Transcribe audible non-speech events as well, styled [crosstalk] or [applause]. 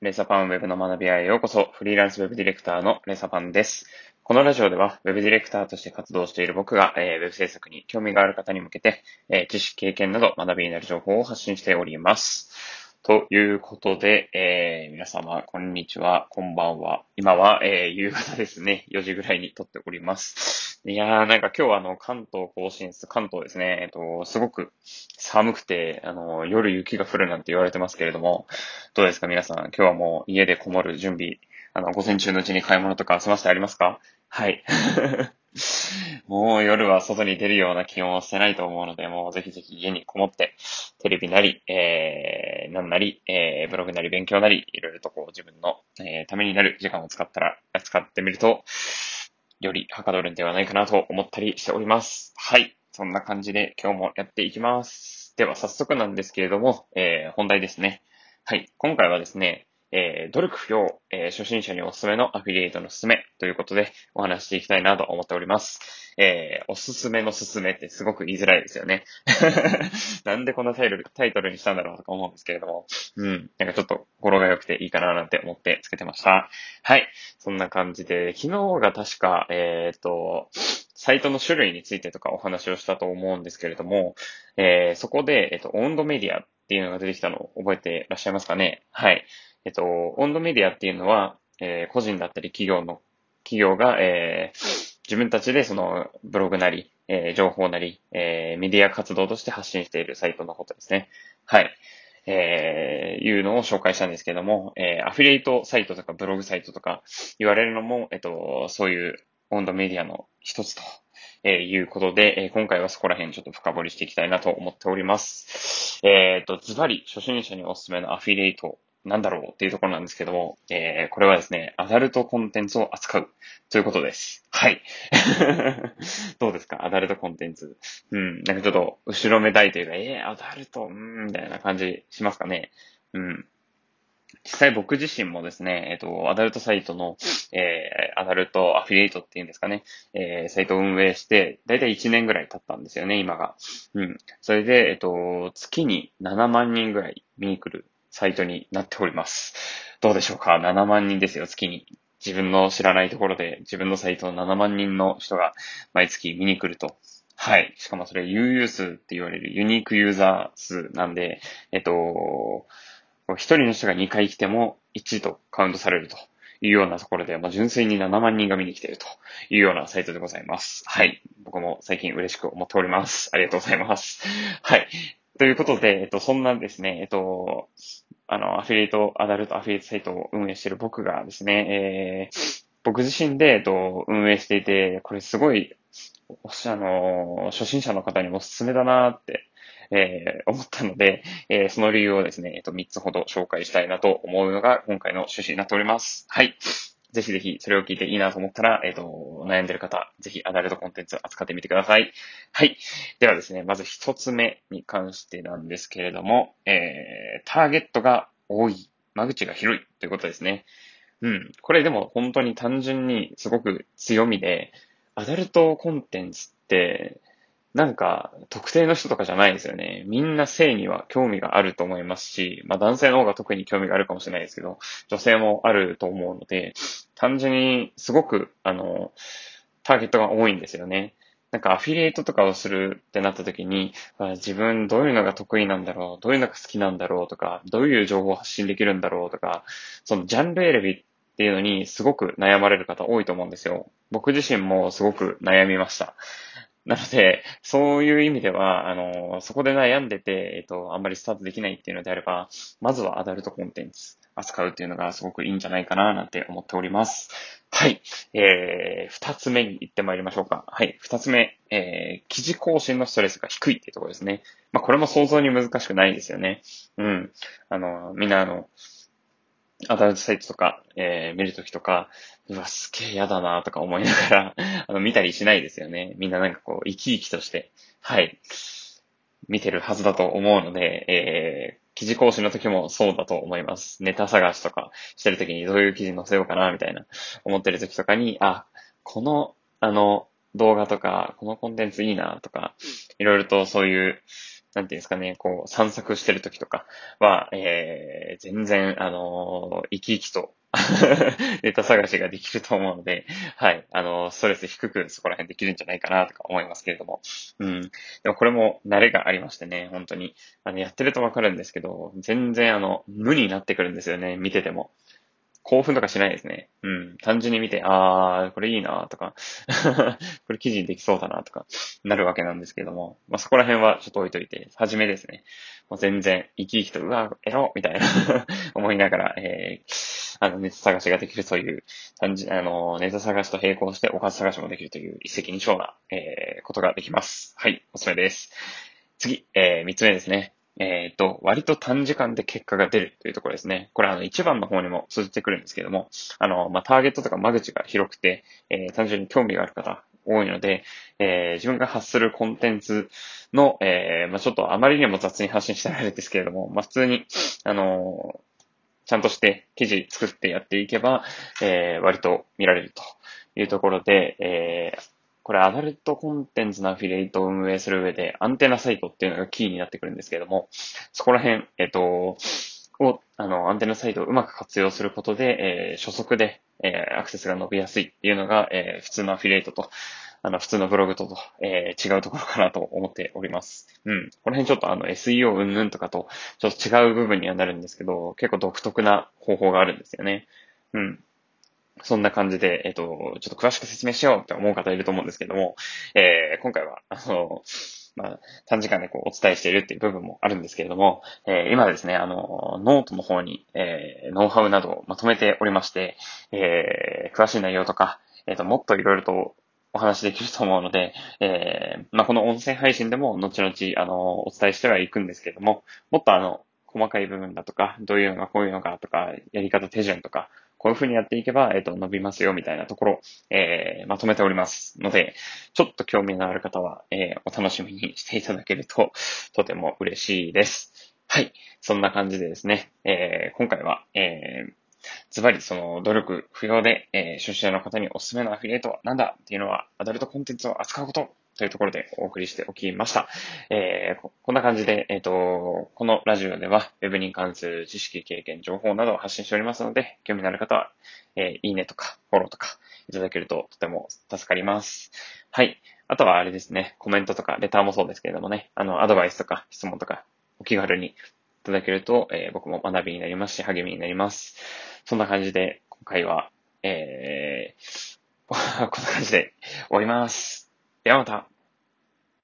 レーサパンウェブの学び屋へようこそ、フリーランスウェブディレクターのレーサパンです。このラジオでは、ウェブディレクターとして活動している僕が、えー、ウェブ制作に興味がある方に向けて、えー、知識、経験など学びになる情報を発信しております。ということで、えー、皆様、こんにちは、こんばんは。今は、えー、夕方ですね。4時ぐらいに撮っております。いやー、なんか今日はあの、関東甲信越、関東ですね。えっと、すごく寒くて、あの、夜雪が降るなんて言われてますけれども、どうですか皆さん、今日はもう家でこもる準備、あの、午前中のうちに買い物とか済ませてありますか？はい。[laughs] もう夜は外に出るような気温をしてないと思うので、もうぜひぜひ家にこもって、テレビなり、えー、なんなり、えー、ブログなり勉強なり、いろいろとこう自分の、えー、ためになる時間を使ったら、使ってみると、よりはかどるんではないかなと思ったりしております。はい。そんな感じで今日もやっていきます。では早速なんですけれども、えー、本題ですね。はい。今回はですね、えー、努力不要、えー、初心者におすすめのアフィリエイトのすすめということでお話していきたいなと思っております。えー、おすすめのすすめってすごく言いづらいですよね。[laughs] なんでこんなタイトル、タイトルにしたんだろうとか思うんですけれども、うん、なんかちょっと語呂が良くていいかななんて思ってつけてました。はい。そんな感じで、昨日が確か、えっ、と、サイトの種類についてとかお話をしたと思うんですけれども、えー、そこで、えっ、と、温度メディアっていうのが出てきたのを覚えてらっしゃいますかねはい。えっと、温度メディアっていうのは、えー、個人だったり企業の、企業が、えー、自分たちでそのブログなり、えー、情報なり、えー、メディア活動として発信しているサイトのことですね。はい。えー、いうのを紹介したんですけども、えー、アフィリエイトサイトとかブログサイトとか言われるのも、えっと、そういう温度メディアの一つと、えー、いうことで、えー、今回はそこら辺ちょっと深掘りしていきたいなと思っております。えっ、と、ズバリ初心者におすすめのアフィリエイトなんだろうっていうところなんですけども、えー、これはですね、アダルトコンテンツを扱うということです。はい。[laughs] どうですか？アダルトコンテンツ。うん。なんかちょっと、後ろめたいというか、えー、アダルト、うん、みたいな感じしますかね。うん。実際僕自身もですね、えっ、と、アダルトサイトの、えー、アダルトアフィリエイトっていうんですかね、えー、サイトを運営して、だいたい1年ぐらい経ったんですよね、今が。うん。それで、えっ、と、月に7万人ぐらい見に来るサイトになっております。どうでしょうか ?7 万人ですよ、月に。自分の知らないところで自分のサイトの7万人の人が毎月見に来ると。はい。しかもそれ UU 数って言われるユニークユーザー数なんで、えっと、一人の人が2回来ても1とカウントされるというようなところで、まあ、純粋に7万人が見に来ているというようなサイトでございます。はい。僕も最近嬉しく思っております。ありがとうございます。はい。ということで、えっと、そんなですね、えっと、あの、アフィリエイト、アダルトアフィリエイトサイトを運営している僕がですね、えー、僕自身で、えっと、運営していて、これすごい、あの、初心者の方にもおすすめだなって、えー、思ったので、えー、その理由をですね、えっと、3つほど紹介したいなと思うのが今回の趣旨になっております。はい。ぜひぜひそれを聞いていいなと思ったら、えっ、ー、と、悩んでる方、ぜひアダルトコンテンツを扱ってみてください。はい。ではですね、まず一つ目に関してなんですけれども、えー、ターゲットが多い、間口が広いということですね。うん。これでも本当に単純にすごく強みで、アダルトコンテンツって、なんか、特定の人とかじゃないんですよね。みんな性には興味があると思いますし、まあ男性の方が特に興味があるかもしれないですけど、女性もあると思うので、単純にすごく、あの、ターゲットが多いんですよね。なんかアフィリエイトとかをするってなった時に、自分どういうのが得意なんだろう、どういうのが好きなんだろうとか、どういう情報を発信できるんだろうとか、そのジャンル選びっていうのにすごく悩まれる方多いと思うんですよ。僕自身もすごく悩みました。なので、そういう意味では、あの、そこで悩んでて、えっと、あんまりスタートできないっていうのであれば、まずはアダルトコンテンツ扱うっていうのがすごくいいんじゃないかな、なんて思っております。はい。えー、二つ目に行ってまいりましょうか。はい。二つ目、えー、記事更新のストレスが低いっていうところですね。まあ、これも想像に難しくないですよね。うん。あの、みんなあの、アダルトサイトとか、えー、見るときとか、うわ、すげえ嫌だなとか思いながら [laughs] あの、見たりしないですよね。みんななんかこう、生き生きとして、はい、見てるはずだと思うので、えー、記事更新の時もそうだと思います。ネタ探しとかしてる時にどういう記事載せようかな、みたいな、思ってる時とかに、あ、この、あの、動画とか、このコンテンツいいな、とか、いろいろとそういう、なんていうんですかね、こう、散策してる時とかは、えー、全然、あのー、生き生きと [laughs] ネタ探しができると思うので、はい、あのー、ストレス低くそこら辺できるんじゃないかなとか思いますけれども。うん。でもこれも慣れがありましてね、本当に。あの、やってるとわかるんですけど、全然あの、無になってくるんですよね、見てても。興奮とかしないですね。うん。単純に見て、あー、これいいなとか [laughs] これ記事にできそうだなとか、なるわけなんですけども、まあ、そこら辺はちょっと置いといて、はじめですね。もう全然、生き生きと、うわ、エロみたいな [laughs] 思いながら、えー、あの、ネタ探しができるという、単純、あの、ネタ探しと並行しておかず探しもできるという一石二鳥な、えー、ことができます。はい、おすすめです。次、えー、三つ目ですね。えっ、ー、と、割と短時間で結果が出るというところですね。これあの一番の方にも通じてくるんですけども、あの、まあ、ターゲットとか間口が広くて、えー、単純に興味がある方多いので、えー、自分が発するコンテンツの、えー、まあ、ちょっとあまりにも雑に発信してられるんですけれども、まあ、普通に、あのちゃんとして記事作ってやっていけば、えー、割と見られるというところで、えー、これアダルトコンテンツのアフィリエイトを運営する上で、アンテナサイトっていうのがキーになってくるんですけれども、そこら辺、えっと、を、あの、アンテナサイトをうまく活用することで、えー、初速で、えー、アクセスが伸びやすいっていうのが、えー、普通のアフィリエイトと、あの、普通のブログとと、えー、違うところかなと思っております。うん。この辺ちょっとあの、SEO 云々とかと、ちょっと違う部分にはなるんですけど、結構独特な方法があるんですよね。うん。そんな感じで、えっ、と、ちょっと詳しく説明しようって思う方いると思うんですけども、えー、今回は、あの、まあ、短時間でこうお伝えしているっていう部分もあるんですけれども、えー、今ですね、あの、ノートの方に、えー、ノウハウなどをまとめておりまして、えー、詳しい内容とか、えっ、と、もっといろいろとお話できると思うので、えー、まあ、この音声配信でも後々、あの、お伝えしてはいくんですけれども、もっとあの、細かい部分だとか、どういうのがこういうのかとか、やり方手順とか、こういう風にやっていけば、えっ、ー、と、伸びますよ、みたいなところ、えー、まとめておりますので、ちょっと興味のある方は、えー、お楽しみにしていただけると、とても嬉しいです。はい。そんな感じでですね、えー、今回は、えー、ズバリその努力不要で、えー、初心者の方におすすめのアフィリエイトは何だっていうのは、アダルトコンテンツを扱うことというところでお送りしておきました。えー、こんな感じで、えっ、ー、と、このラジオでは Web に関する知識、経験、情報などを発信しておりますので、興味のある方は、えー、いいねとか、フォローとかいただけるととても助かります。はい。あとはあれですね、コメントとかレターもそうですけれどもね、あの、アドバイスとか質問とかお気軽にいただけると、えー、僕も学びになりますし、励みになります。そんな感じで、今回は、えー、[laughs] こんな感じで終わります。ではまた。